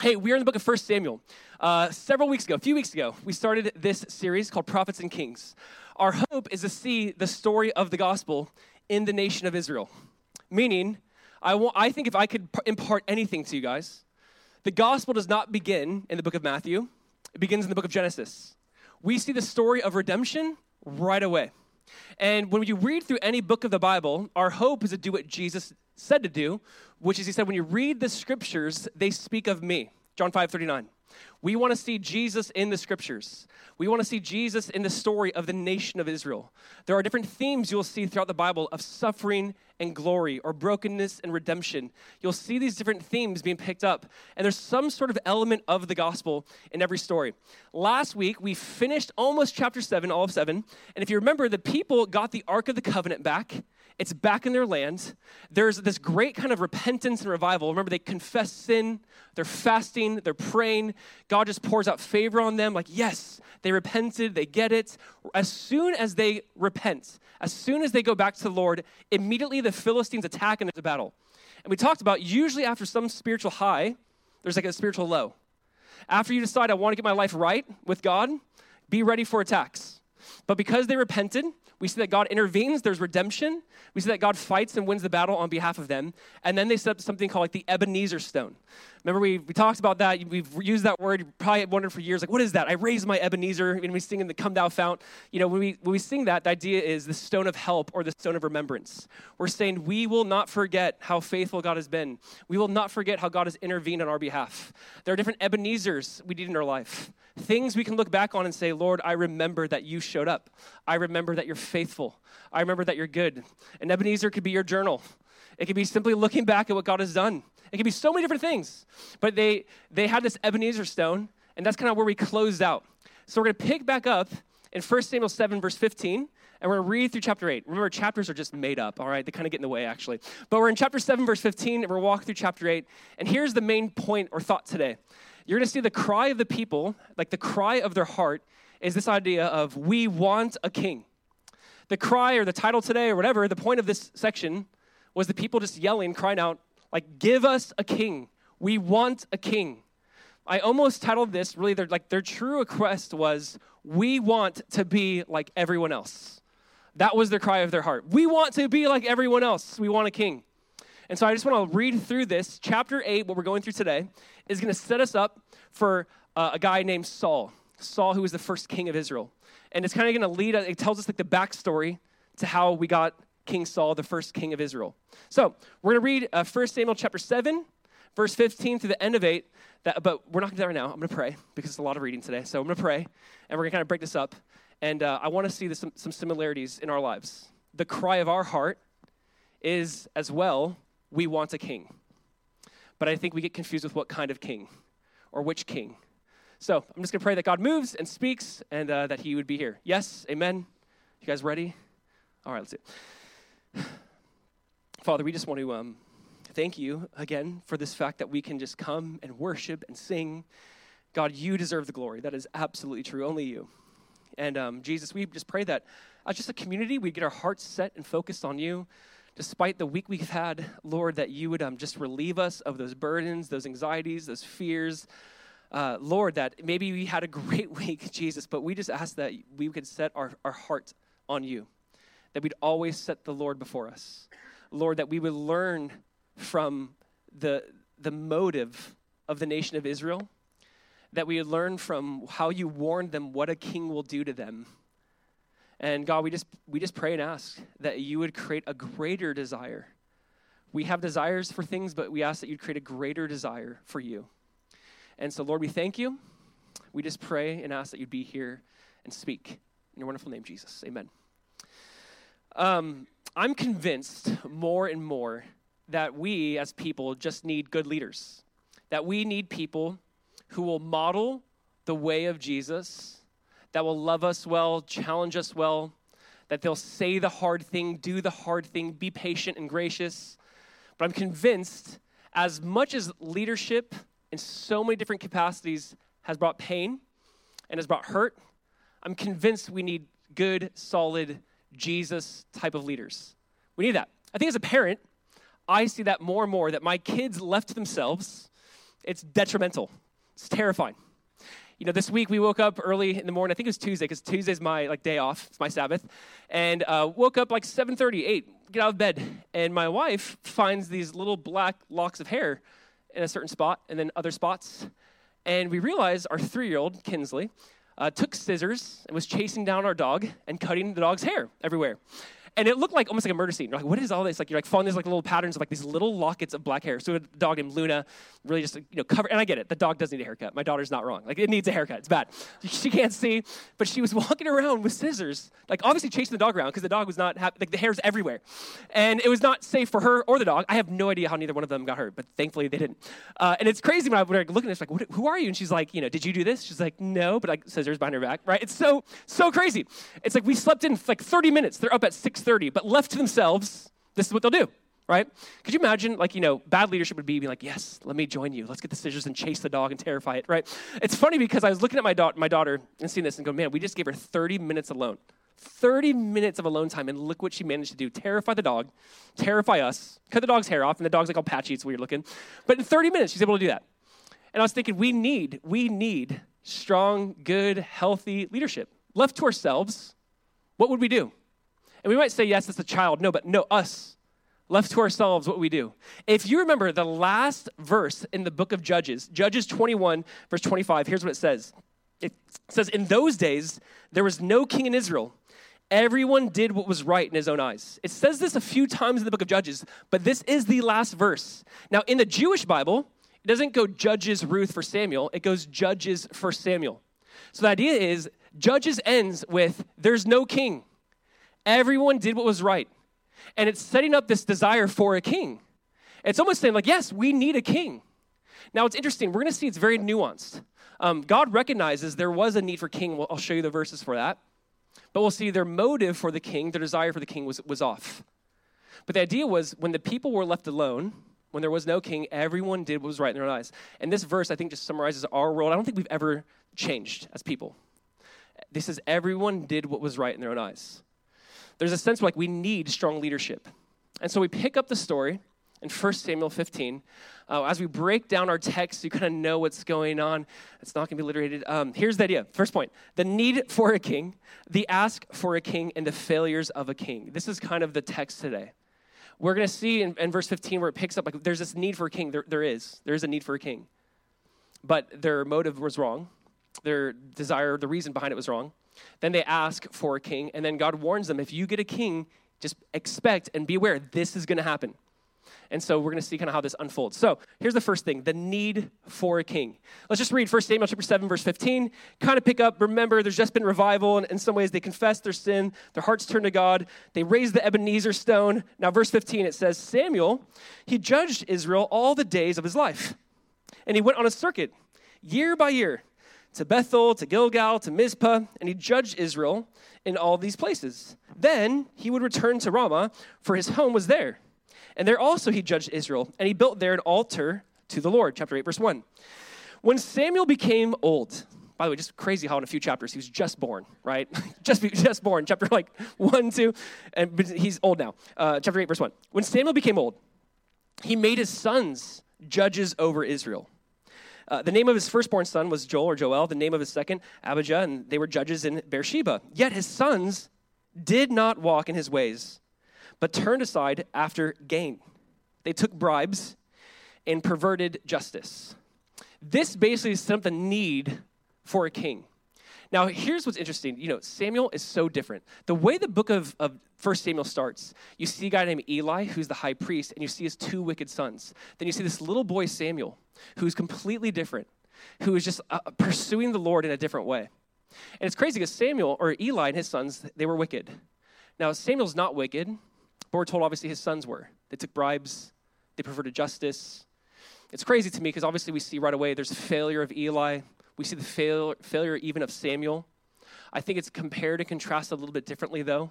Hey, we are in the book of 1 Samuel. Uh, several weeks ago, a few weeks ago, we started this series called Prophets and Kings. Our hope is to see the story of the gospel in the nation of Israel. Meaning, I, want, I think if I could impart anything to you guys, the gospel does not begin in the book of Matthew, it begins in the book of Genesis. We see the story of redemption right away. And when you read through any book of the Bible, our hope is to do what Jesus said to do, which is he said, when you read the scriptures, they speak of me. John 5 39. We want to see Jesus in the scriptures. We want to see Jesus in the story of the nation of Israel. There are different themes you'll see throughout the Bible of suffering and glory or brokenness and redemption. You'll see these different themes being picked up, and there's some sort of element of the gospel in every story. Last week, we finished almost chapter 7, all of 7, and if you remember, the people got the Ark of the Covenant back it's back in their land. There's this great kind of repentance and revival. Remember, they confess sin, they're fasting, they're praying. God just pours out favor on them. Like, yes, they repented, they get it. As soon as they repent, as soon as they go back to the Lord, immediately the Philistines attack and there's a battle. And we talked about usually after some spiritual high, there's like a spiritual low. After you decide, I want to get my life right with God, be ready for attacks. But because they repented, we see that God intervenes, there's redemption. We see that God fights and wins the battle on behalf of them. And then they set up something called like the Ebenezer stone. Remember, we, we talked about that. We've used that word. You probably wondered for years, like, what is that? I raised my Ebenezer. When we sing in the Come Thou Fount, you know, when we, when we sing that, the idea is the stone of help or the stone of remembrance. We're saying we will not forget how faithful God has been. We will not forget how God has intervened on our behalf. There are different Ebenezers we need in our life. Things we can look back on and say, Lord, I remember that you showed up. I remember that you're faithful. I remember that you're good. And Ebenezer could be your journal. It could be simply looking back at what God has done. It could be so many different things. But they they had this Ebenezer stone, and that's kind of where we closed out. So we're going to pick back up in 1 Samuel 7, verse 15, and we're going to read through chapter 8. Remember, chapters are just made up, all right? They kind of get in the way, actually. But we're in chapter 7, verse 15, and we're walking through chapter 8. And here's the main point or thought today you're going to see the cry of the people, like the cry of their heart, is this idea of we want a king. The cry or the title today or whatever, the point of this section was the people just yelling, crying out, like, give us a king. We want a king. I almost titled this really their like their true request was we want to be like everyone else. That was their cry of their heart. We want to be like everyone else. We want a king. And so I just want to read through this. Chapter 8, what we're going through today, is going to set us up for uh, a guy named Saul. Saul, who was the first king of Israel. And it's kind of going to lead, it tells us like the backstory to how we got King Saul, the first king of Israel. So we're going to read uh, 1 Samuel chapter 7, verse 15 through the end of 8. That, but we're not going to do that right now. I'm going to pray because it's a lot of reading today. So I'm going to pray, and we're going to kind of break this up. And uh, I want to see some, some similarities in our lives. The cry of our heart is as well we want a king. But I think we get confused with what kind of king or which king. So I'm just going to pray that God moves and speaks and uh, that he would be here. Yes, amen. You guys ready? All right, let's do it. Father, we just want to um, thank you again for this fact that we can just come and worship and sing. God, you deserve the glory. That is absolutely true. Only you. And um, Jesus, we just pray that as just a community, we get our hearts set and focused on you despite the week we've had, Lord, that you would um, just relieve us of those burdens, those anxieties, those fears. Uh, Lord, that maybe we had a great week, Jesus, but we just ask that we could set our, our heart on you, that we'd always set the Lord before us. Lord, that we would learn from the, the motive of the nation of Israel, that we would learn from how you warned them what a king will do to them and God, we just we just pray and ask that you would create a greater desire. We have desires for things, but we ask that you'd create a greater desire for you. And so, Lord, we thank you. We just pray and ask that you'd be here and speak. In your wonderful name, Jesus. Amen. Um, I'm convinced more and more that we as people just need good leaders, that we need people who will model the way of Jesus that will love us well, challenge us well, that they'll say the hard thing, do the hard thing, be patient and gracious. But I'm convinced, as much as leadership in so many different capacities has brought pain and has brought hurt, I'm convinced we need good, solid, Jesus type of leaders. We need that. I think as a parent, I see that more and more that my kids left themselves It's detrimental. It's terrifying. You know, this week we woke up early in the morning. I think it was Tuesday because Tuesday's my like day off. It's my Sabbath, and uh, woke up like 7:30, 8. Get out of bed, and my wife finds these little black locks of hair in a certain spot, and then other spots, and we realize our three-year-old Kinsley uh, took scissors and was chasing down our dog and cutting the dog's hair everywhere and it looked like almost like a murder scene. You're like, what is all this? Like you're like following these like little patterns of like these little lockets of black hair. So a dog named Luna really just you know cover. And I get it. The dog does need a haircut. My daughter's not wrong. Like it needs a haircut. It's bad. She can't see, but she was walking around with scissors, like obviously chasing the dog around because the dog was not ha- like the hair's everywhere, and it was not safe for her or the dog. I have no idea how neither one of them got hurt, but thankfully they didn't. Uh, and it's crazy when I was looking at this, like, who are you? And she's like, you know, did you do this? She's like, no, but like scissors behind her back, right? It's so so crazy. It's like we slept in like 30 minutes. They're up at 6:30, but left to themselves, this is what they'll do, right? Could you imagine, like, you know, bad leadership would be, be like, yes, let me join you. Let's get the scissors and chase the dog and terrify it, right? It's funny because I was looking at my, da- my daughter and seeing this and going, man, we just gave her 30 minutes alone. 30 minutes of alone time, and look what she managed to do. Terrify the dog, terrify us, cut the dog's hair off, and the dog's like all patchy, it's weird looking. But in 30 minutes, she's able to do that. And I was thinking, we need, we need strong, good, healthy leadership. Left to ourselves, what would we do? And we might say, yes, it's a child. No, but no, us. Left to ourselves, what we do. If you remember the last verse in the book of Judges, Judges 21, verse 25, here's what it says. It says, In those days, there was no king in Israel. Everyone did what was right in his own eyes. It says this a few times in the book of Judges, but this is the last verse. Now, in the Jewish Bible, it doesn't go Judges Ruth for Samuel, it goes Judges for Samuel. So the idea is Judges ends with, There's no king. Everyone did what was right. And it's setting up this desire for a king. It's almost saying, like, yes, we need a king. Now, it's interesting. We're going to see it's very nuanced. Um, God recognizes there was a need for king. Well, I'll show you the verses for that. But we'll see their motive for the king, their desire for the king was, was off. But the idea was when the people were left alone, when there was no king, everyone did what was right in their eyes. And this verse, I think, just summarizes our world. I don't think we've ever changed as people. This is everyone did what was right in their own eyes there's a sense like we need strong leadership. And so we pick up the story in 1 Samuel 15. Uh, as we break down our text, you kind of know what's going on. It's not going to be alliterated. Um, here's the idea. First point the need for a king, the ask for a king, and the failures of a king. This is kind of the text today. We're going to see in, in, verse 15 where it picks up like there's this need for a king. There, there is. There is a need for a king. But their motive was wrong. Their desire, the reason behind it was wrong. Then they ask for a king, and then God warns them if you get a king, just expect and be aware this is going to happen. And so we're going to see kind of how this unfolds. So here's the first thing the need for a king. Let's just read 1 Samuel chapter 7, verse 15. Kind of pick up, remember, there's just been revival, and in some ways they confess their sin, their hearts turn to God, they raise the Ebenezer stone. Now, verse 15, it says, Samuel, he judged Israel all the days of his life. And he went on a circuit year by year to Bethel, to Gilgal, to Mizpah, and he judged Israel in all these places. Then he would return to Ramah, for his home was there. And there also he judged Israel, and he built there an altar to the Lord. Chapter 8, verse 1. When Samuel became old, by the way, just crazy how in a few chapters he was just born, right? just just born, chapter like 1, 2, and he's old now. Uh, chapter 8, verse 1. When Samuel became old, he made his sons judges over Israel. Uh, the name of his firstborn son was Joel or Joel, the name of his second, Abijah, and they were judges in Beersheba. Yet his sons did not walk in his ways, but turned aside after gain. They took bribes and perverted justice. This basically set up the need for a king. Now, here's what's interesting. You know, Samuel is so different. The way the book of, of 1 Samuel starts, you see a guy named Eli, who's the high priest, and you see his two wicked sons. Then you see this little boy, Samuel, who's completely different, who is just uh, pursuing the Lord in a different way. And it's crazy because Samuel, or Eli and his sons, they were wicked. Now, Samuel's not wicked, but we're told obviously his sons were. They took bribes, they perverted justice. It's crazy to me because obviously we see right away there's failure of Eli, we see the fail, failure even of Samuel. I think it's compared and contrasted a little bit differently, though.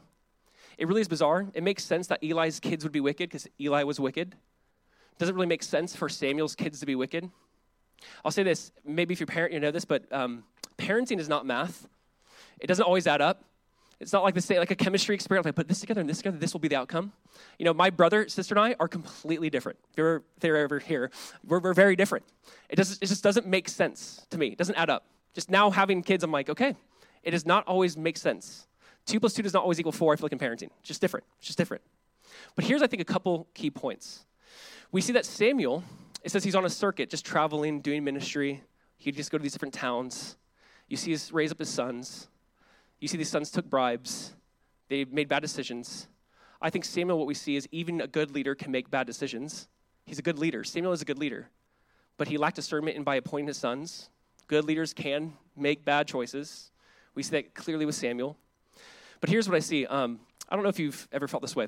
It really is bizarre. It makes sense that Eli's kids would be wicked because Eli was wicked. It Doesn't really make sense for Samuel's kids to be wicked. I'll say this maybe if you're a parent, you know this, but um, parenting is not math. It doesn't always add up. It's not like same, like a chemistry experiment. Like, put this together and this together, this will be the outcome. You know, my brother, sister, and I are completely different. If you're, if they're ever here, we're, we're very different. It, it just doesn't make sense to me. It doesn't add up. Just now having kids, I'm like, okay, it does not always make sense. Two plus two does not always equal four, I feel like in parenting. It's just different. It's just different. But here's, I think, a couple key points. We see that Samuel, it says he's on a circuit, just traveling, doing ministry. He'd just go to these different towns. You see his raise up his sons. You see these sons took bribes. They made bad decisions. I think Samuel, what we see is even a good leader can make bad decisions. He's a good leader. Samuel is a good leader. But he lacked discernment, and by appointing his sons, good leaders can make bad choices. We see that clearly with Samuel. But here's what I see. Um, I don't know if you've ever felt this way.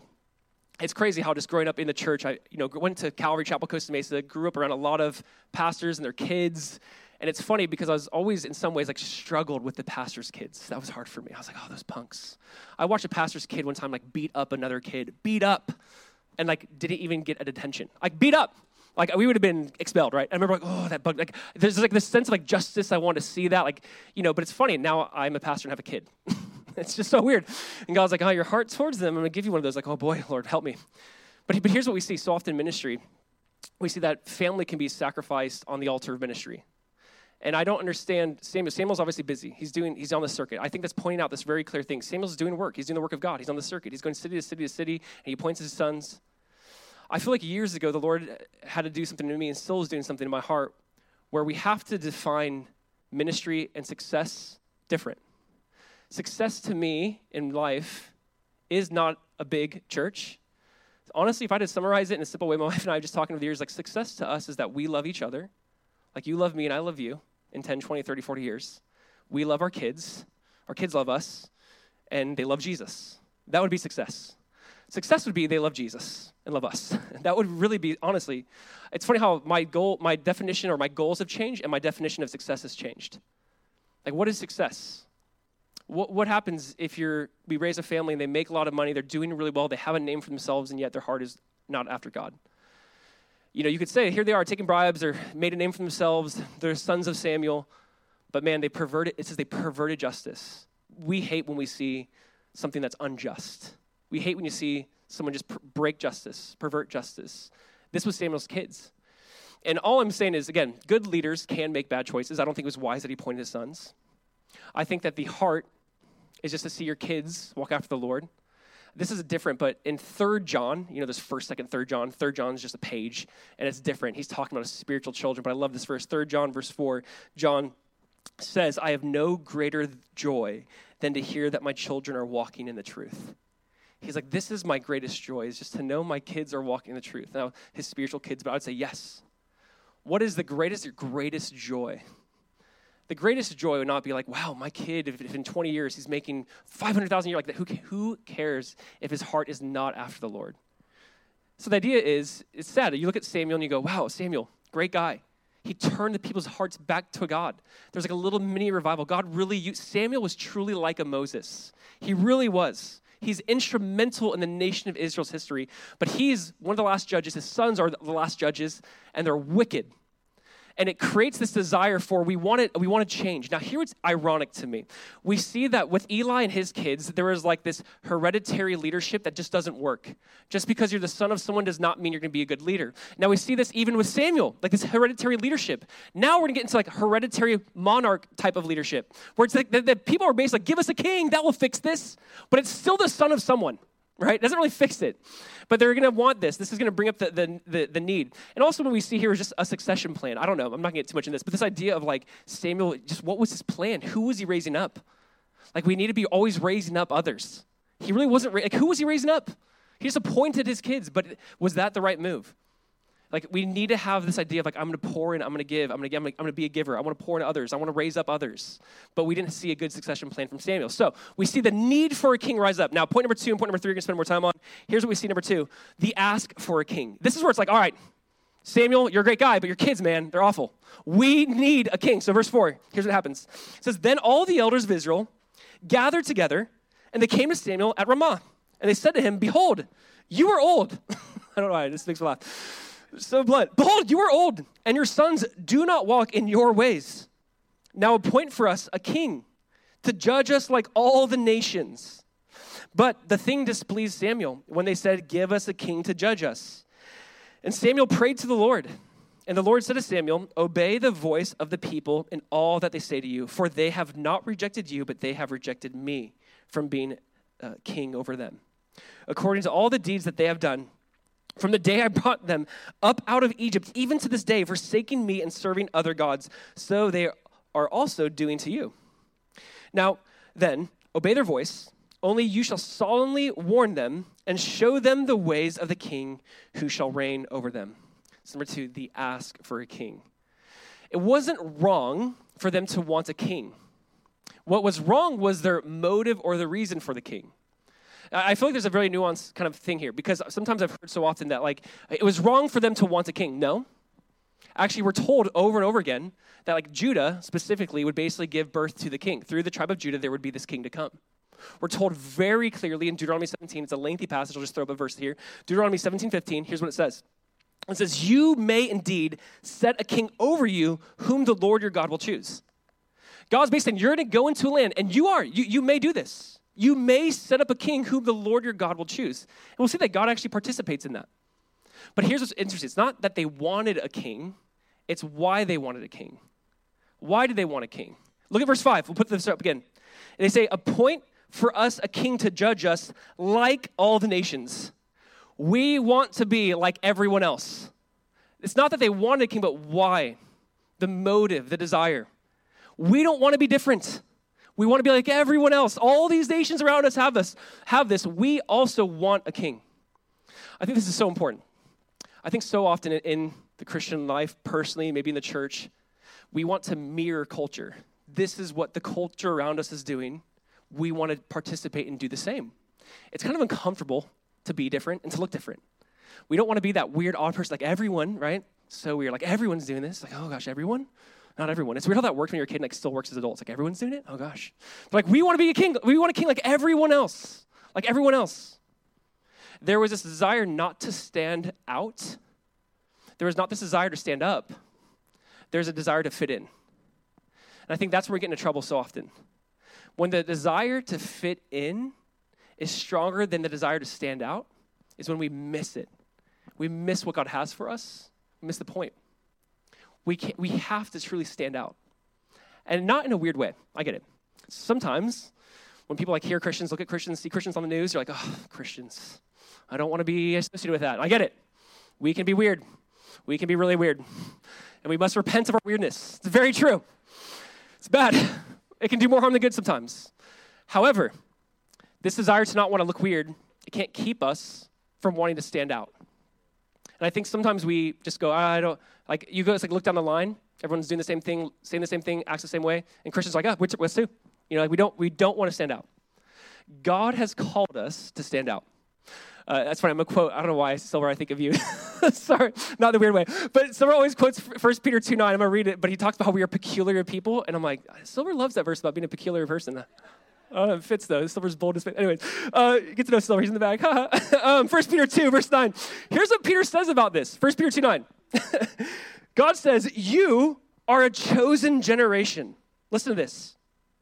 It's crazy how just growing up in the church, I you know went to Calvary Chapel Costa Mesa, grew up around a lot of pastors and their kids, and it's funny because I was always, in some ways, like struggled with the pastor's kids. That was hard for me. I was like, oh, those punks. I watched a pastor's kid one time like beat up another kid, beat up, and like didn't even get a detention. Like beat up. Like we would have been expelled, right? I remember like, oh, that bug. Like there's like this sense of like justice. I want to see that, like you know. But it's funny now. I'm a pastor and have a kid. it's just so weird. And God's like, oh, your heart towards them. I'm gonna give you one of those. Like, oh boy, Lord, help me. But but here's what we see so often in ministry. We see that family can be sacrificed on the altar of ministry. And I don't understand Samuel. Samuel's obviously busy. He's doing. He's on the circuit. I think that's pointing out this very clear thing. Samuel's doing work. He's doing the work of God. He's on the circuit. He's going city to city to city, and he points his sons. I feel like years ago the Lord had to do something to me, and still is doing something in my heart, where we have to define ministry and success different. Success to me in life is not a big church. Honestly, if I had to summarize it in a simple way, my wife and I were just talking over the years, like success to us is that we love each other, like you love me and I love you in 10, 20, 30, 40 years. We love our kids, our kids love us, and they love Jesus. That would be success. Success would be they love Jesus and love us. That would really be, honestly, it's funny how my goal, my definition or my goals have changed and my definition of success has changed. Like, what is success? What, what happens if you're, we raise a family and they make a lot of money, they're doing really well, they have a name for themselves, and yet their heart is not after God? You know, you could say, here they are taking bribes or made a name for themselves. They're sons of Samuel. But man, they perverted, it says they perverted justice. We hate when we see something that's unjust. We hate when you see someone just per- break justice, pervert justice. This was Samuel's kids. And all I'm saying is, again, good leaders can make bad choices. I don't think it was wise that he pointed his sons. I think that the heart is just to see your kids walk after the Lord this is different, but in Third John, you know, this first, second, Third John, Third John is just a page, and it's different. He's talking about his spiritual children, but I love this verse. Third John, verse 4, John says, I have no greater joy than to hear that my children are walking in the truth. He's like, this is my greatest joy, is just to know my kids are walking in the truth. Now, his spiritual kids, but I would say, yes. What is the greatest, greatest joy? The greatest joy would not be like, wow, my kid, if, if in 20 years he's making 500,000 a year, like that, who, who cares if his heart is not after the Lord? So the idea is, it's sad. You look at Samuel and you go, wow, Samuel, great guy. He turned the people's hearts back to God. There's like a little mini revival. God really used, Samuel was truly like a Moses. He really was. He's instrumental in the nation of Israel's history, but he's one of the last judges. His sons are the last judges, and they're wicked and it creates this desire for we want it we want to change. Now here it's ironic to me. We see that with eli and his kids there is like this hereditary leadership that just doesn't work. Just because you're the son of someone does not mean you're going to be a good leader. Now we see this even with samuel like this hereditary leadership. Now we're going to get into like hereditary monarch type of leadership where it's like the, the people are basically like give us a king that will fix this but it's still the son of someone right? It doesn't really fix it. But they're going to want this. This is going to bring up the, the, the, the, need. And also, what we see here is just a succession plan. I don't know. I'm not going to get too much in this. But this idea of like Samuel, just what was his plan? Who was he raising up? Like, we need to be always raising up others. He really wasn't, like, who was he raising up? He just appointed his kids, but was that the right move? Like we need to have this idea of like I'm going to pour in, I'm going to give, I'm going to I'm going to be a giver. I want to pour into others. I want to raise up others. But we didn't see a good succession plan from Samuel. So we see the need for a king rise up. Now, point number two and point number three, we're going to spend more time on. Here's what we see. Number two, the ask for a king. This is where it's like, all right, Samuel, you're a great guy, but your kids, man, they're awful. We need a king. So verse four, here's what happens. It says, then all the elders of Israel gathered together, and they came to Samuel at Ramah, and they said to him, Behold, you are old. I don't know why, this makes me laugh so blunt. Behold, you are old, and your sons do not walk in your ways. Now appoint for us a king to judge us like all the nations. But the thing displeased Samuel when they said, Give us a king to judge us. And Samuel prayed to the Lord. And the Lord said to Samuel, Obey the voice of the people in all that they say to you, for they have not rejected you, but they have rejected me from being uh, king over them. According to all the deeds that they have done, from the day I brought them up out of Egypt, even to this day, forsaking me and serving other gods, so they are also doing to you. Now, then, obey their voice, only you shall solemnly warn them and show them the ways of the king who shall reign over them. So number two, the ask for a king. It wasn't wrong for them to want a king. What was wrong was their motive or the reason for the king. I feel like there's a very nuanced kind of thing here because sometimes I've heard so often that like it was wrong for them to want a king. No. Actually, we're told over and over again that like Judah specifically would basically give birth to the king. Through the tribe of Judah, there would be this king to come. We're told very clearly in Deuteronomy 17, it's a lengthy passage, I'll just throw up a verse here. Deuteronomy 17, 15, here's what it says. It says, You may indeed set a king over you whom the Lord your God will choose. God's basically saying, You're going to go into a land, and you are, you, you may do this. You may set up a king whom the Lord your God will choose. And we'll see that God actually participates in that. But here's what's interesting it's not that they wanted a king, it's why they wanted a king. Why did they want a king? Look at verse 5. We'll put this up again. And they say, Appoint for us a king to judge us like all the nations. We want to be like everyone else. It's not that they wanted a king, but why? The motive, the desire. We don't want to be different. We want to be like everyone else. All these nations around us have this. Have this. We also want a king. I think this is so important. I think so often in the Christian life, personally, maybe in the church, we want to mirror culture. This is what the culture around us is doing. We want to participate and do the same. It's kind of uncomfortable to be different and to look different. We don't want to be that weird odd person like everyone, right? So weird. Like everyone's doing this. Like, oh gosh, everyone? Not everyone. It's weird how that works when you're a kid and like still works as adults. Like everyone's doing it? Oh gosh. Like we want to be a king. We want a king like everyone else. Like everyone else. There was this desire not to stand out. There was not this desire to stand up. There's a desire to fit in. And I think that's where we get into trouble so often. When the desire to fit in is stronger than the desire to stand out is when we miss it. We miss what God has for us. We miss the point. We, can't, we have to truly stand out. And not in a weird way. I get it. Sometimes when people like hear Christians, look at Christians, see Christians on the news, you're like, oh, Christians. I don't want to be associated with that. I get it. We can be weird. We can be really weird. And we must repent of our weirdness. It's very true. It's bad. It can do more harm than good sometimes. However, this desire to not want to look weird, it can't keep us from wanting to stand out. And I think sometimes we just go, I don't, like, you go, it's like look down the line, everyone's doing the same thing, saying the same thing, acts the same way, and Christians are like, ah, oh, what's too? You know, like we don't, we don't want to stand out. God has called us to stand out. Uh, that's funny. I'm gonna quote. I don't know why, Silver. I think of you. Sorry, not the weird way. But Silver always quotes 1 Peter 2 9. I'm gonna read it. But he talks about how we are peculiar people, and I'm like, Silver loves that verse about being a peculiar person. Oh, it fits though. Silver's bold as Anyways, uh, get to know Silver. He's in the back. um, 1 Peter 2, verse 9. Here's what Peter says about this 1 Peter 2 9. God says, You are a chosen generation. Listen to this.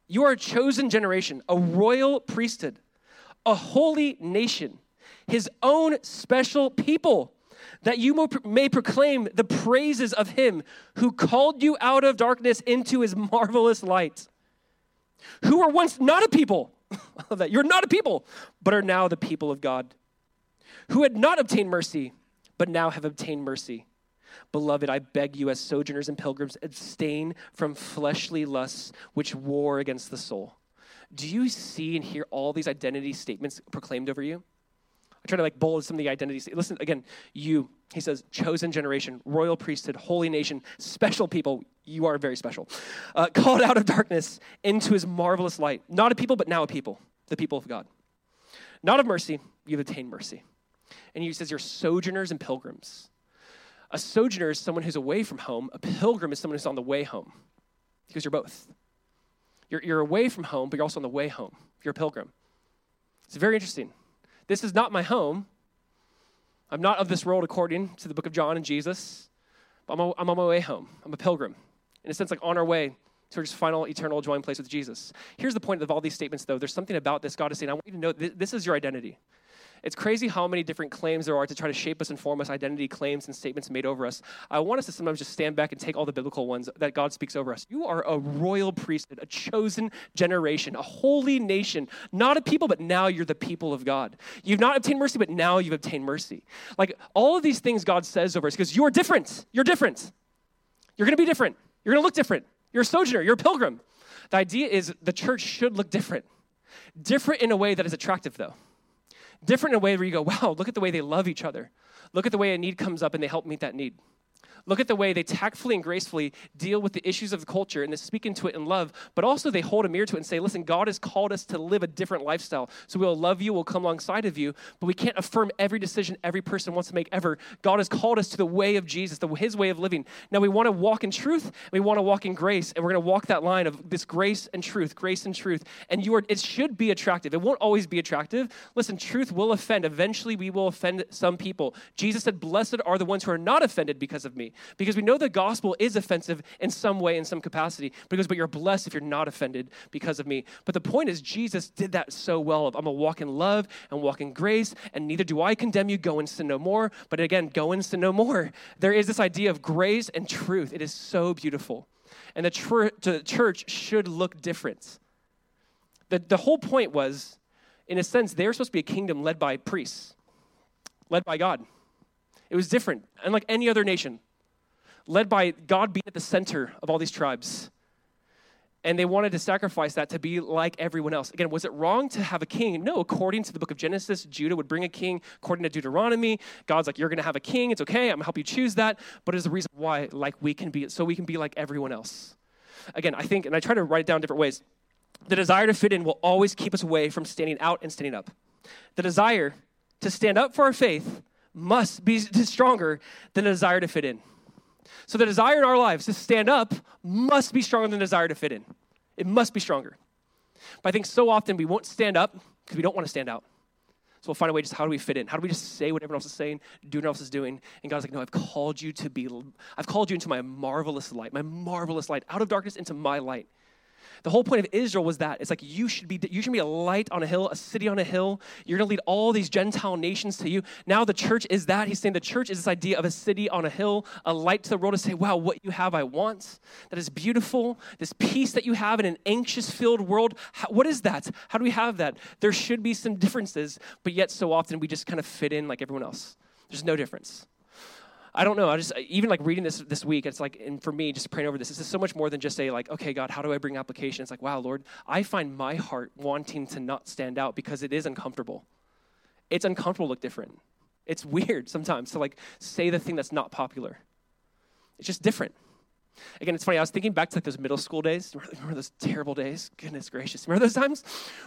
You are a chosen generation, a royal priesthood, a holy nation, his own special people, that you may proclaim the praises of him who called you out of darkness into his marvelous light who were once not a people. I love that you're not a people, but are now the people of God, who had not obtained mercy, but now have obtained mercy. Beloved, I beg you, as sojourners and pilgrims, abstain from fleshly lusts which war against the soul. Do you see and hear all these identity statements proclaimed over you? I try to like bold some of the identities. Listen again, you, he says, chosen generation, royal priesthood, holy nation, special people. You are very special. Uh, called out of darkness into his marvelous light. Not a people, but now a people, the people of God. Not of mercy, you've attained mercy. And he says, you're sojourners and pilgrims. A sojourner is someone who's away from home, a pilgrim is someone who's on the way home, because you're both. You're, you're away from home, but you're also on the way home. You're a pilgrim. It's very interesting. This is not my home. I'm not of this world according to the book of John and Jesus. But I'm, I'm on my way home. I'm a pilgrim. In a sense, like on our way to his final eternal dwelling place with Jesus. Here's the point of all these statements, though. There's something about this God is saying, I want you to know th- this is your identity. It's crazy how many different claims there are to try to shape us and form us, identity claims and statements made over us. I want us to sometimes just stand back and take all the biblical ones that God speaks over us. You are a royal priesthood, a chosen generation, a holy nation, not a people, but now you're the people of God. You've not obtained mercy, but now you've obtained mercy. Like all of these things God says over us, because you are different. You're different. You're going to be different. You're going to look different. You're a sojourner. You're a pilgrim. The idea is the church should look different. Different in a way that is attractive, though. Different in a way where you go, wow, look at the way they love each other. Look at the way a need comes up and they help meet that need. Look at the way they tactfully and gracefully deal with the issues of the culture and they speak into it in love, but also they hold a mirror to it and say, listen, God has called us to live a different lifestyle. So we'll love you, we'll come alongside of you, but we can't affirm every decision every person wants to make ever. God has called us to the way of Jesus, the, his way of living. Now we want to walk in truth, we want to walk in grace, and we're going to walk that line of this grace and truth, grace and truth. And you are, it should be attractive. It won't always be attractive. Listen, truth will offend. Eventually we will offend some people. Jesus said, Blessed are the ones who are not offended because of me. Because we know the gospel is offensive in some way, in some capacity. Because, but you're blessed if you're not offended because of me. But the point is, Jesus did that so well. I'm gonna walk in love and walk in grace, and neither do I condemn you. Go and sin no more. But again, go and sin no more. There is this idea of grace and truth. It is so beautiful. And the, tr- the church should look different. The, the whole point was, in a sense, they're supposed to be a kingdom led by priests, led by God. It was different, unlike any other nation, led by God being at the center of all these tribes. And they wanted to sacrifice that to be like everyone else. Again, was it wrong to have a king? No, according to the book of Genesis, Judah would bring a king. According to Deuteronomy, God's like, you're going to have a king. It's okay. I'm going to help you choose that. But it's the reason why, like we can be, so we can be like everyone else. Again, I think, and I try to write it down different ways. The desire to fit in will always keep us away from standing out and standing up. The desire to stand up for our faith must be stronger than the desire to fit in. So the desire in our lives to stand up must be stronger than the desire to fit in. It must be stronger. But I think so often we won't stand up because we don't want to stand out. So we'll find a way just how do we fit in? How do we just say what everyone else is saying, do what everyone else is doing? And God's like, no, I've called you to be, I've called you into my marvelous light, my marvelous light, out of darkness into my light. The whole point of Israel was that it's like you should be you should be a light on a hill, a city on a hill. You're going to lead all these Gentile nations to you. Now the church is that. He's saying the church is this idea of a city on a hill, a light to the world to say, "Wow, what you have I want. That is beautiful. This peace that you have in an anxious filled world. How, what is that? How do we have that? There should be some differences, but yet so often we just kind of fit in like everyone else. There's no difference. I don't know. I just even like reading this this week. It's like, and for me, just praying over this, this is so much more than just a like, okay, God, how do I bring application? It's like, wow, Lord, I find my heart wanting to not stand out because it is uncomfortable. It's uncomfortable to look different. It's weird sometimes to like say the thing that's not popular. It's just different. Again, it's funny. I was thinking back to like those middle school days. Remember those terrible days? Goodness gracious! Remember those times?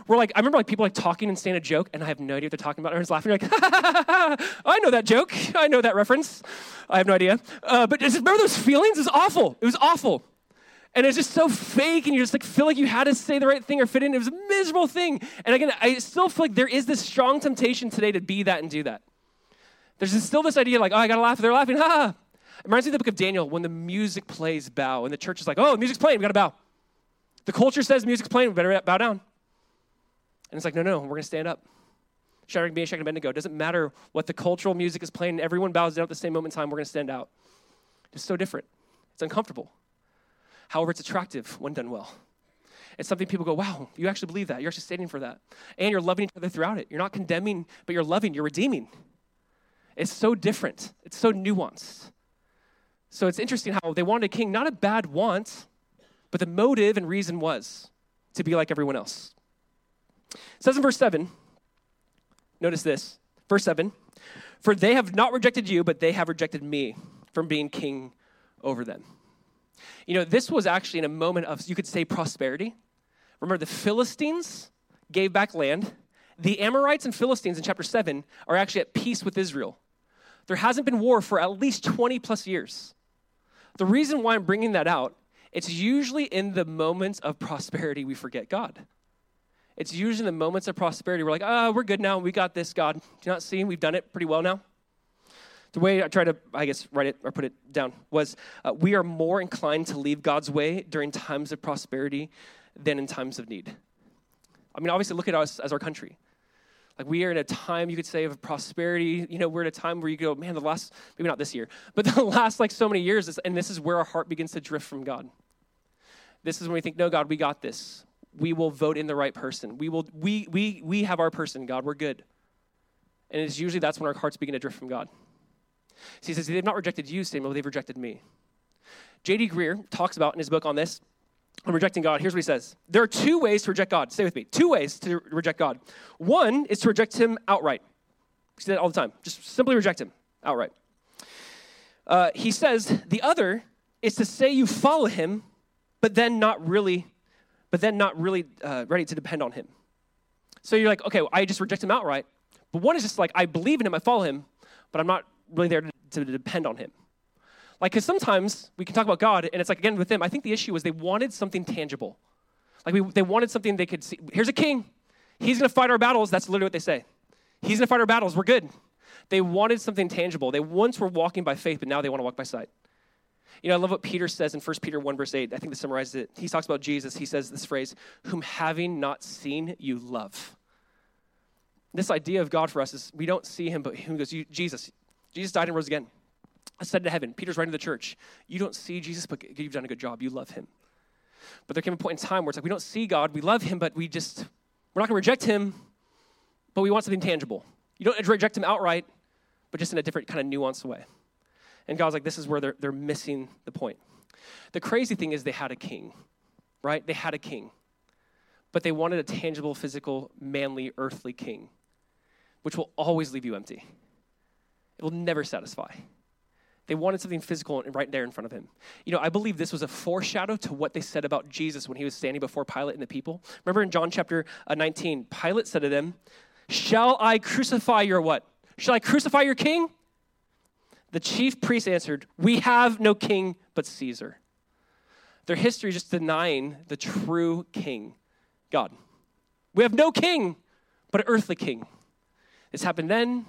Where like I remember like people like talking and saying a joke, and I have no idea what they're talking about. Everyone's laughing. You're like, I know that joke. I know that reference. I have no idea. Uh, but just remember those feelings? It was awful. It was awful. And it's just so fake, and you just like feel like you had to say the right thing or fit in. It was a miserable thing. And again, I still feel like there is this strong temptation today to be that and do that. There's still this idea like, oh, I gotta laugh. If they're laughing. Ha! It reminds me of the book of Daniel when the music plays bow, and the church is like, oh, music's playing, we gotta bow. The culture says music's playing, we better bow down. And it's like, no, no, we're gonna stand up. Shadrach, Meshach, and Abednego. It doesn't matter what the cultural music is playing, everyone bows down at the same moment in time, we're gonna stand out. It's so different. It's uncomfortable. However, it's attractive when done well. It's something people go, wow, you actually believe that. You're actually standing for that. And you're loving each other throughout it. You're not condemning, but you're loving, you're redeeming. It's so different, it's so nuanced. So it's interesting how they wanted a king, not a bad want, but the motive and reason was to be like everyone else. It says in verse 7, notice this. Verse 7 For they have not rejected you, but they have rejected me from being king over them. You know, this was actually in a moment of, you could say, prosperity. Remember, the Philistines gave back land. The Amorites and Philistines in chapter 7 are actually at peace with Israel. There hasn't been war for at least 20 plus years. The reason why I'm bringing that out, it's usually in the moments of prosperity we forget God. It's usually in the moments of prosperity we're like, ah, oh, we're good now. We got this, God. Do you not see? We've done it pretty well now. the way I try to, I guess, write it or put it down was uh, we are more inclined to leave God's way during times of prosperity than in times of need. I mean, obviously, look at us as our country. Like, we are in a time, you could say, of prosperity. You know, we're in a time where you go, man, the last, maybe not this year, but the last, like, so many years, and this is where our heart begins to drift from God. This is when we think, no, God, we got this. We will vote in the right person. We will, we, we, we have our person, God, we're good. And it's usually that's when our hearts begin to drift from God. So he says, They've not rejected you, Samuel, they've rejected me. J.D. Greear talks about in his book on this, on rejecting God. Here's what he says There are two ways to reject God. Stay with me. Two ways to reject God. One is to reject him outright. We see that all the time. Just simply reject him outright. Uh, he says the other is to say you follow him, but then not really, but then not really uh, ready to depend on him. So you're like, okay, well, I just reject him outright. But one is just like, I believe in him, I follow him, but I'm not really there to, to depend on him. Like, because sometimes we can talk about God, and it's like, again, with them, I think the issue was they wanted something tangible. Like, we, they wanted something they could see. Here's a king. He's going to fight our battles. That's literally what they say. He's going to fight our battles. We're good. They wanted something tangible. They once were walking by faith, but now they want to walk by sight. You know, I love what Peter says in 1 Peter 1, verse 8. I think this summarizes it. He talks about Jesus. He says this phrase, whom having not seen, you love. This idea of God for us is we don't see him, but he goes, Jesus, Jesus died and rose again. Ascended to heaven. Peter's writing to the church. You don't see Jesus, but you've done a good job. You love him. But there came a point in time where it's like we don't see God, we love him, but we just, we're not going to reject him, but we want something tangible. You don't reject him outright, but just in a different kind of nuanced way. And God's like, this is where they're, they're missing the point. The crazy thing is they had a king, right? They had a king, but they wanted a tangible, physical, manly, earthly king, which will always leave you empty. It will never satisfy. They wanted something physical right there in front of him. You know, I believe this was a foreshadow to what they said about Jesus when he was standing before Pilate and the people. Remember in John chapter uh, 19, Pilate said to them, Shall I crucify your what? Shall I crucify your king? The chief priest answered, We have no king but Caesar. Their history is just denying the true king, God. We have no king but an earthly king. This happened then,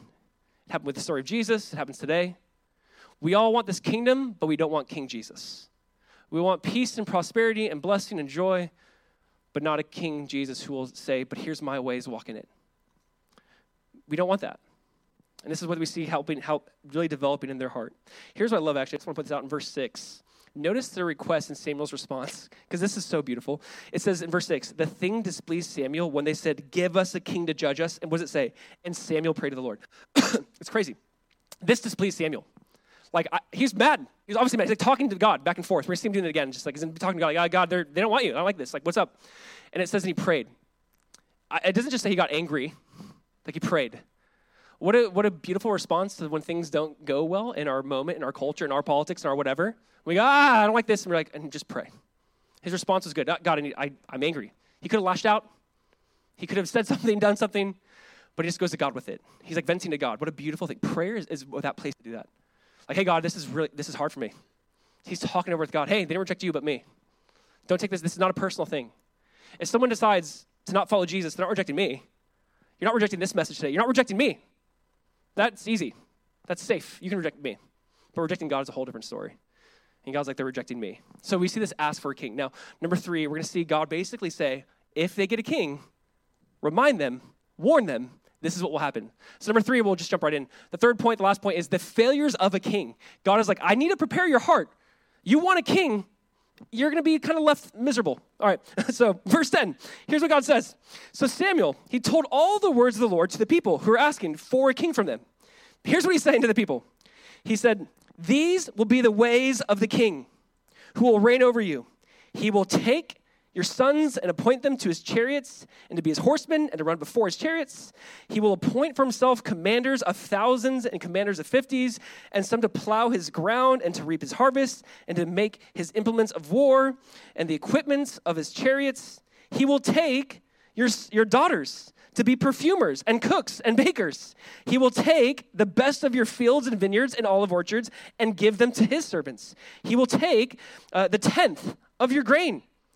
it happened with the story of Jesus, it happens today. We all want this kingdom, but we don't want King Jesus. We want peace and prosperity and blessing and joy, but not a King Jesus who will say, But here's my ways, walk in it. We don't want that. And this is what we see helping, help really developing in their heart. Here's what I love actually. I just want to put this out in verse 6. Notice the request and Samuel's response, because this is so beautiful. It says in verse 6 The thing displeased Samuel when they said, Give us a king to judge us. And what does it say? And Samuel prayed to the Lord. it's crazy. This displeased Samuel. Like, I, he's mad. He's obviously mad. He's like talking to God back and forth. We're going to see him doing it again. Just like he's talking to God, like, oh, God, they don't want you. I don't like this. Like, what's up? And it says, and he prayed. I, it doesn't just say he got angry, like he prayed. What a, what a beautiful response to when things don't go well in our moment, in our culture, in our politics, in our whatever. We go, ah, I don't like this. And we're like, and just pray. His response was good. God, I need, I, I'm angry. He could have lashed out. He could have said something, done something, but he just goes to God with it. He's like venting to God. What a beautiful thing. Prayer is, is that place to do that. Like, hey, God, this is really, this is hard for me. He's talking over with God. Hey, they didn't reject you, but me. Don't take this. This is not a personal thing. If someone decides to not follow Jesus, they're not rejecting me. You're not rejecting this message today. You're not rejecting me. That's easy. That's safe. You can reject me. But rejecting God is a whole different story. And God's like, they're rejecting me. So we see this ask for a king. Now, number three, we're going to see God basically say, if they get a king, remind them, warn them, this is what will happen. So, number three, we'll just jump right in. The third point, the last point, is the failures of a king. God is like, I need to prepare your heart. You want a king, you're going to be kind of left miserable. All right, so verse 10, here's what God says. So, Samuel, he told all the words of the Lord to the people who are asking for a king from them. Here's what he's saying to the people He said, These will be the ways of the king who will reign over you. He will take your sons and appoint them to his chariots and to be his horsemen and to run before his chariots. He will appoint for himself commanders of thousands and commanders of fifties, and some to plow his ground and to reap his harvest and to make his implements of war and the equipments of his chariots. He will take your, your daughters to be perfumers and cooks and bakers. He will take the best of your fields and vineyards and olive orchards and give them to his servants. He will take uh, the tenth of your grain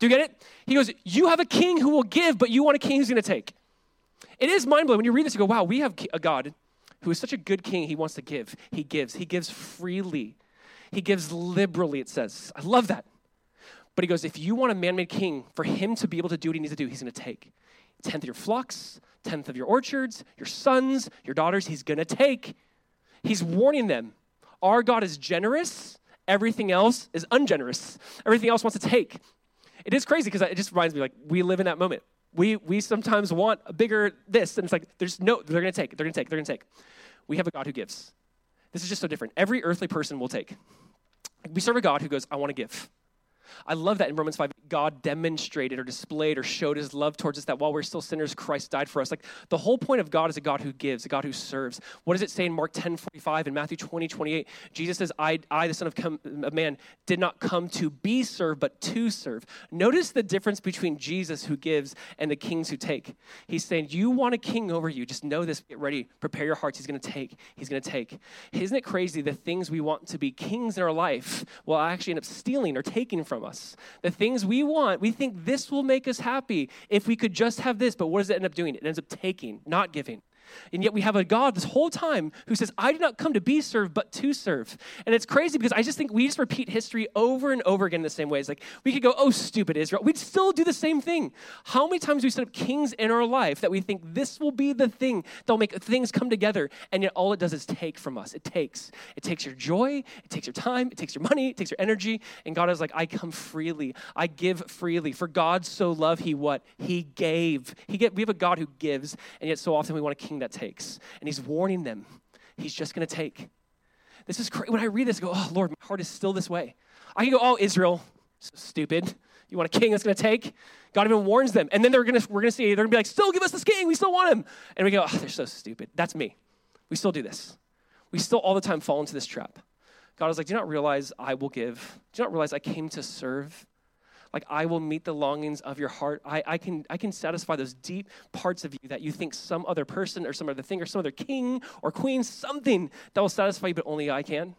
Do you get it? He goes, You have a king who will give, but you want a king who's going to take. It is mind blowing when you read this. You go, Wow, we have a God who is such a good king. He wants to give. He gives. He gives freely. He gives liberally, it says. I love that. But he goes, If you want a man made king, for him to be able to do what he needs to do, he's going to take. Tenth of your flocks, tenth of your orchards, your sons, your daughters, he's going to take. He's warning them. Our God is generous Everything else is ungenerous. Everything else wants to take. It is crazy because it just reminds me like we live in that moment. We we sometimes want a bigger this, and it's like there's no they're gonna take, they're gonna take, they're gonna take. We have a God who gives. This is just so different. Every earthly person will take. We serve a God who goes, I want to give. I love that in Romans 5, God demonstrated or displayed or showed his love towards us that while we're still sinners, Christ died for us. Like the whole point of God is a God who gives, a God who serves. What does it say in Mark 10 45 and Matthew 20 28? Jesus says, I, I the Son of, of Man, did not come to be served, but to serve. Notice the difference between Jesus who gives and the kings who take. He's saying, You want a king over you. Just know this, get ready, prepare your hearts. He's going to take. He's going to take. Isn't it crazy the things we want to be kings in our life will actually end up stealing or taking from us? The things we want, we think this will make us happy if we could just have this, but what does it end up doing? It ends up taking, not giving. And yet we have a God this whole time who says, I did not come to be served, but to serve. And it's crazy because I just think we just repeat history over and over again in the same ways. Like we could go, oh, stupid Israel. We'd still do the same thing. How many times we set up kings in our life that we think this will be the thing that'll make things come together, and yet all it does is take from us. It takes. It takes your joy, it takes your time, it takes your money, it takes your energy. And God is like, I come freely. I give freely. For God so loved, He what? He gave. He get, we have a God who gives, and yet so often we want a king that takes. And he's warning them, he's just going to take. This is crazy. When I read this, I go, oh, Lord, my heart is still this way. I can go, oh, Israel, so stupid. You want a king that's going to take? God even warns them. And then they're going to, we're going to see, they're going to be like, still give us this king. We still want him. And we go, oh, they're so stupid. That's me. We still do this. We still all the time fall into this trap. God is like, do you not realize I will give? Do you not realize I came to serve? Like I will meet the longings of your heart. I, I, can, I can satisfy those deep parts of you that you think some other person or some other thing or some other king or queen, something that will satisfy you, but only I can.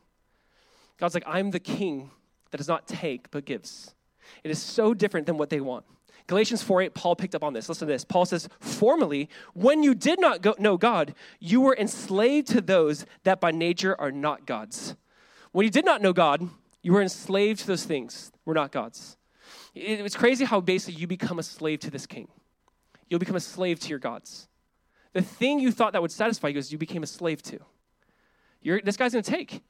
God's like, I'm the king that does not take, but gives. It is so different than what they want. Galatians 4 8, Paul picked up on this. Listen to this. Paul says, Formerly, when you did not go, know God, you were enslaved to those that by nature are not God's. When you did not know God, you were enslaved to those things, were not God's. It's crazy how basically you become a slave to this king. You'll become a slave to your gods. The thing you thought that would satisfy you is you became a slave to. You're, this guy's going to take.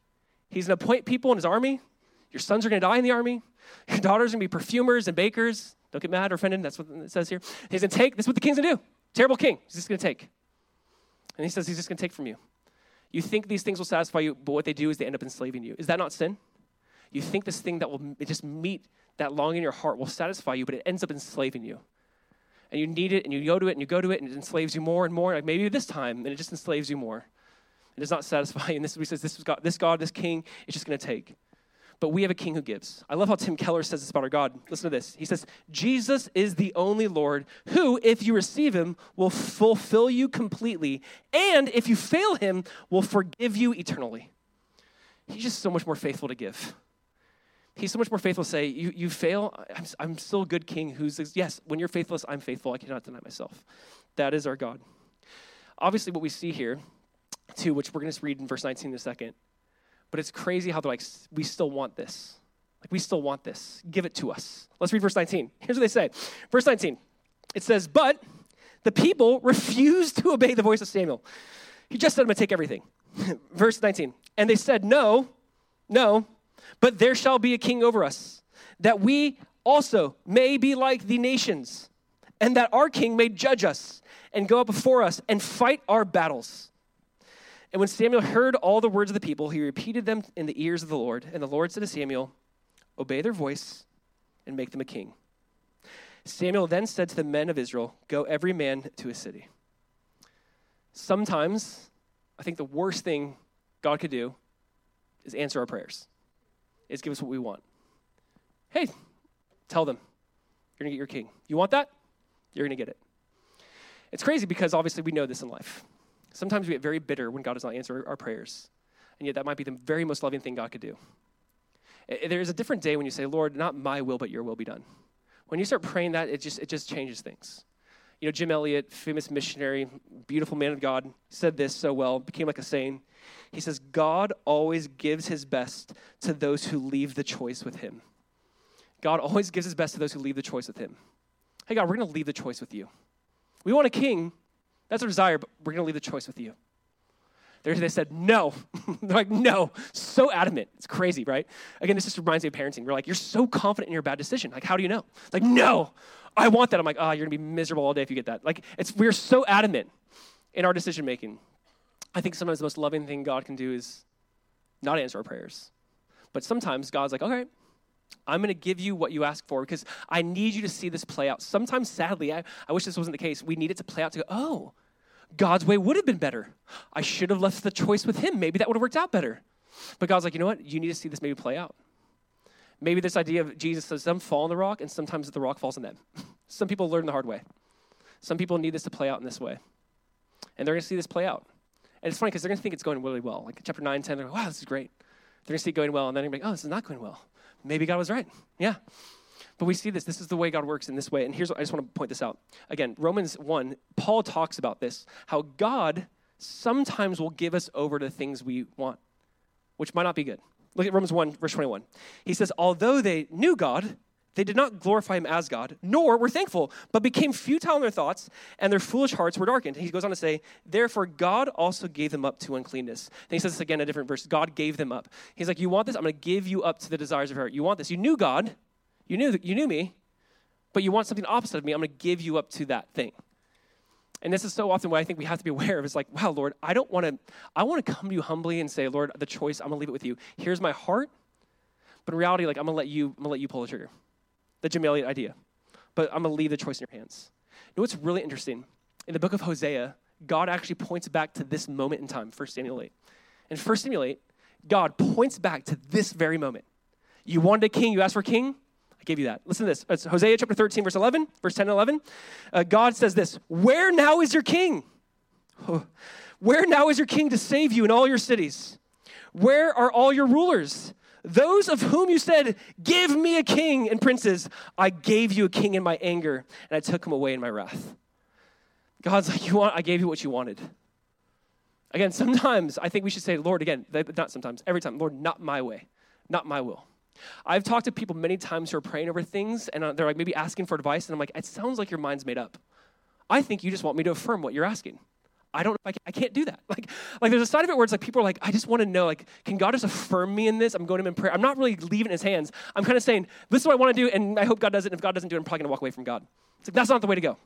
He's going to appoint people in his army. Your sons are going to die in the army. Your daughters are going to be perfumers and bakers. Don't get mad or offended. That's what it says here. He's going to take. This is what the king's going to do. Terrible king. He's just going to take. And he says he's just going to take from you. You think these things will satisfy you, but what they do is they end up enslaving you. Is that not sin? You think this thing that will just meet that longing in your heart will satisfy you, but it ends up enslaving you. And you need it, and you go to it, and you go to it, and it enslaves you more and more. Like maybe this time, and it just enslaves you more. It does not satisfy you. And this he says this God, this God, this king, is just going to take. But we have a king who gives. I love how Tim Keller says this about our God. Listen to this. He says, Jesus is the only Lord who, if you receive him, will fulfill you completely. And if you fail him, will forgive you eternally. He's just so much more faithful to give. He's so much more faithful to say, You, you fail, I'm, I'm still a good king who says, Yes, when you're faithless, I'm faithful. I cannot deny myself. That is our God. Obviously, what we see here, too, which we're going to read in verse 19 in a second, but it's crazy how they're like, We still want this. Like, we still want this. Give it to us. Let's read verse 19. Here's what they say. Verse 19 it says, But the people refused to obey the voice of Samuel. He just said, I'm going to take everything. verse 19. And they said, No, no, but there shall be a king over us, that we also may be like the nations, and that our king may judge us and go up before us and fight our battles. And when Samuel heard all the words of the people, he repeated them in the ears of the Lord. And the Lord said to Samuel, Obey their voice and make them a king. Samuel then said to the men of Israel, Go every man to his city. Sometimes, I think the worst thing God could do is answer our prayers, is give us what we want. Hey, tell them, you're going to get your king. You want that? You're going to get it. It's crazy because obviously we know this in life. Sometimes we get very bitter when God does not answer our prayers, and yet that might be the very most loving thing God could do. There is a different day when you say, Lord, not my will, but your will be done. When you start praying that, it just, it just changes things. You know, Jim Elliot, famous missionary, beautiful man of God, said this so well, became like a saying. He says, God always gives his best to those who leave the choice with him. God always gives his best to those who leave the choice with him. Hey, God, we're going to leave the choice with you. We want a king. That's our desire, but we're going to leave the choice with you. They said, no. They're like, no. So adamant. It's crazy, right? Again, this just reminds me of parenting. We're like, you're so confident in your bad decision. Like, how do you know? Like, no, I want that. I'm like, oh, you're going to be miserable all day if you get that. Like, it's, we're so adamant in our decision making. I think sometimes the most loving thing God can do is not answer our prayers. But sometimes God's like, okay, I'm going to give you what you ask for because I need you to see this play out. Sometimes, sadly, I, I wish this wasn't the case. We need it to play out to go, oh, God's way would have been better. I should have left the choice with him. Maybe that would have worked out better. But God's like, you know what? You need to see this maybe play out. Maybe this idea of Jesus says some fall on the rock and sometimes the rock falls on them. some people learn the hard way. Some people need this to play out in this way. And they're going to see this play out. And it's funny because they're going to think it's going really well. Like chapter 9, 10, they're like, wow, this is great. They're going to see it going well. And then they're going to be like, oh, this is not going well. Maybe God was right. Yeah. But we see this. This is the way God works in this way. And here's what I just want to point this out. Again, Romans 1, Paul talks about this how God sometimes will give us over to things we want, which might not be good. Look at Romans 1, verse 21. He says, Although they knew God, they did not glorify him as God, nor were thankful, but became futile in their thoughts, and their foolish hearts were darkened. He goes on to say, Therefore, God also gave them up to uncleanness. Then he says this again in a different verse God gave them up. He's like, You want this? I'm going to give you up to the desires of your heart. You want this? You knew God, you knew, you knew me, but you want something opposite of me. I'm going to give you up to that thing. And this is so often what I think we have to be aware of is like, wow, Lord, I don't want to, I want to come to you humbly and say, Lord, the choice, I'm going to leave it with you. Here's my heart. But in reality, like, I'm going to let you, I'm going to let you pull the trigger. The Jim idea. But I'm going to leave the choice in your hands. You know what's really interesting? In the book of Hosea, God actually points back to this moment in time, 1 Samuel 8. In 1 Samuel 8, God points back to this very moment. You wanted a king, you asked for a king, I gave you that. Listen to this. It's Hosea chapter 13, verse 11, verse 10 and 11. Uh, God says this Where now is your king? Where now is your king to save you in all your cities? Where are all your rulers? Those of whom you said, Give me a king and princes, I gave you a king in my anger, and I took him away in my wrath. God's like, you want, I gave you what you wanted. Again, sometimes I think we should say, Lord, again, not sometimes, every time, Lord, not my way, not my will. I've talked to people many times who are praying over things and uh, they're like maybe asking for advice, and I'm like, it sounds like your mind's made up. I think you just want me to affirm what you're asking. I don't, I, I can't do that. Like, like there's a side of it where it's like people are like, I just want to know, like, can God just affirm me in this? I'm going to him in prayer. I'm not really leaving his hands. I'm kind of saying, this is what I want to do, and I hope God does it. And if God doesn't do it, I'm probably going to walk away from God. It's like, that's not the way to go.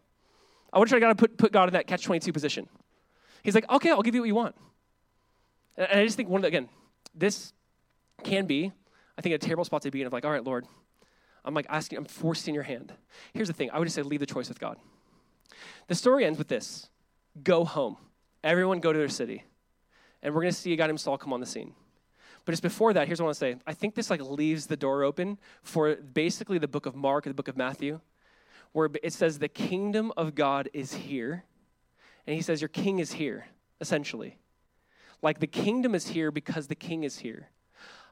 I want to try to put, put God in that catch 22 position. He's like, okay, I'll give you what you want. And, I just think one the, again, this can be I think a terrible spot to be in of like, all right, Lord, I'm like asking, I'm forcing your hand. Here's the thing I would just say, leave the choice with God. The story ends with this go home. Everyone go to their city. And we're going to see a guy named Saul come on the scene. But just before that, here's what I want to say. I think this like leaves the door open for basically the book of Mark or the book of Matthew, where it says the kingdom of God is here. And he says, Your king is here, essentially. Like the kingdom is here because the king is here.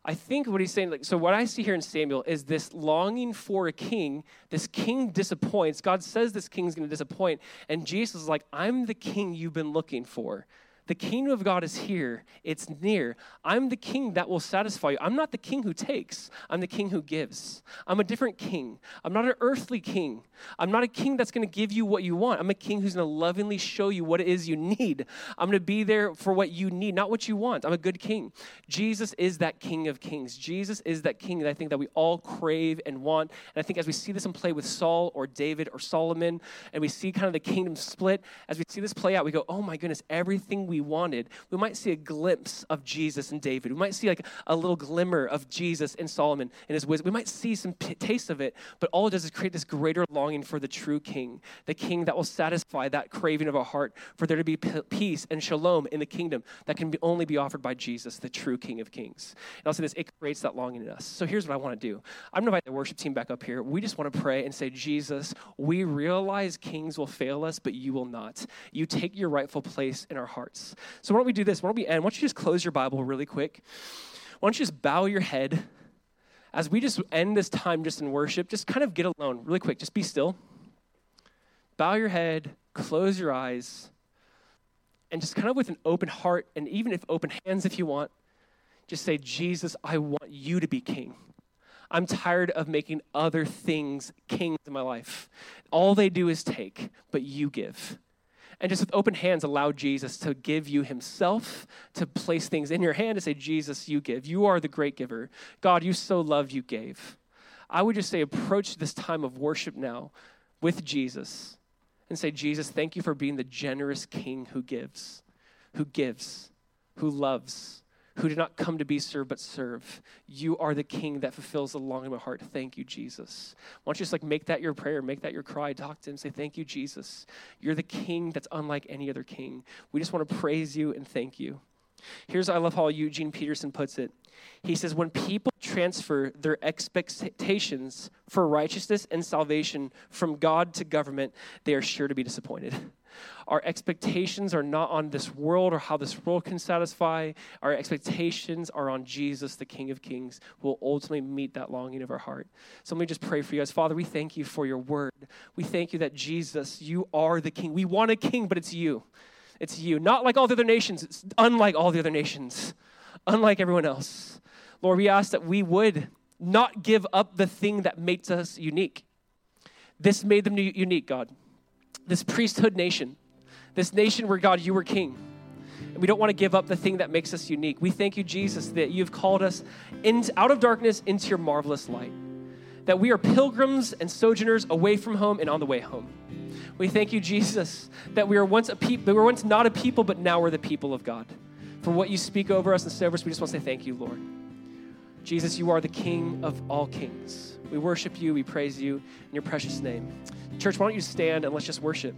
I think what he's saying, like, so what I see here in Samuel is this longing for a king. This king disappoints. God says this king's going to disappoint. And Jesus is like, I'm the king you've been looking for. The kingdom of God is here, it's near. I'm the king that will satisfy you. I'm not the king who takes, I'm the king who gives. I'm a different king. I'm not an earthly king. I'm not a king that's going to give you what you want. I'm a king who's going to lovingly show you what it is you need. I'm going to be there for what you need, not what you want. I'm a good king. Jesus is that king of kings. Jesus is that king that I think that we all crave and want. And I think as we see this in play with Saul or David or Solomon, and we see kind of the kingdom split, as we see this play out, we go, oh my goodness, everything we wanted, we might see a glimpse of Jesus and David. We might see like a little glimmer of Jesus in Solomon and his wisdom. We might see some p- taste of it, but all it does is create this greater longing for the true king, the king that will satisfy that craving of our heart for there to be p- peace and shalom in the kingdom that can be, only be offered by Jesus, the true King of Kings. And I'll say this, it creates that longing in us. So here's what I want to do. I'm going to invite the worship team back up here. We just want to pray and say, Jesus, we realize kings will fail us, but you will not. You take your rightful place in our hearts. So why don't we do this? Why don't we end? Why don't you just close your Bible really quick? Why don't you just bow your head as we just end this time just in worship? Just kind of get alone really quick. Just be still. Bow your head, close your eyes, and just kind of with an open heart and even if open hands if you want, just say, Jesus, I want you to be king. I'm tired of making other things kings in my life. All they do is take, but you give. And just with open hands, allow Jesus to give you himself, to place things in your hand and say, Jesus, you give. You are the great giver. God, you so love, you gave. I would just say, approach this time of worship now with Jesus and say, Jesus, thank you for being the generous king who gives, who gives, who loves who did not come to be served but serve. You are the king that fulfills the longing of my heart. Thank you, Jesus. Why don't you just like make that your prayer, make that your cry, talk to him, say, Thank you, Jesus. You're the king that's unlike any other king. We just want to praise you and thank you. Here's I love how Eugene Peterson puts it. He says, When people transfer their expectations for righteousness and salvation from God to government, they are sure to be disappointed. Our expectations are not on this world or how this world can satisfy. Our expectations are on Jesus, the King of Kings, who will ultimately meet that longing of our heart. So let me just pray for you guys. Father, we thank you for your word. We thank you that Jesus, you are the King. We want a king, but it's you. It's you. Not like all the other nations, it's unlike all the other nations, unlike everyone else. Lord, we ask that we would not give up the thing that makes us unique. This made them unique, God. This priesthood nation, this nation where, God, you were king. And we don't want to give up the thing that makes us unique. We thank you, Jesus, that you've called us in, out of darkness into your marvelous light. That we are pilgrims and sojourners away from home and on the way home. We thank you, Jesus, that we were once a people, we were once not a people, but now we're the people of God. For what you speak over us and over us, we just want to say thank you, Lord. Jesus, you are the King of all kings. We worship you, we praise you in your precious name. Church, why don't you stand and let's just worship.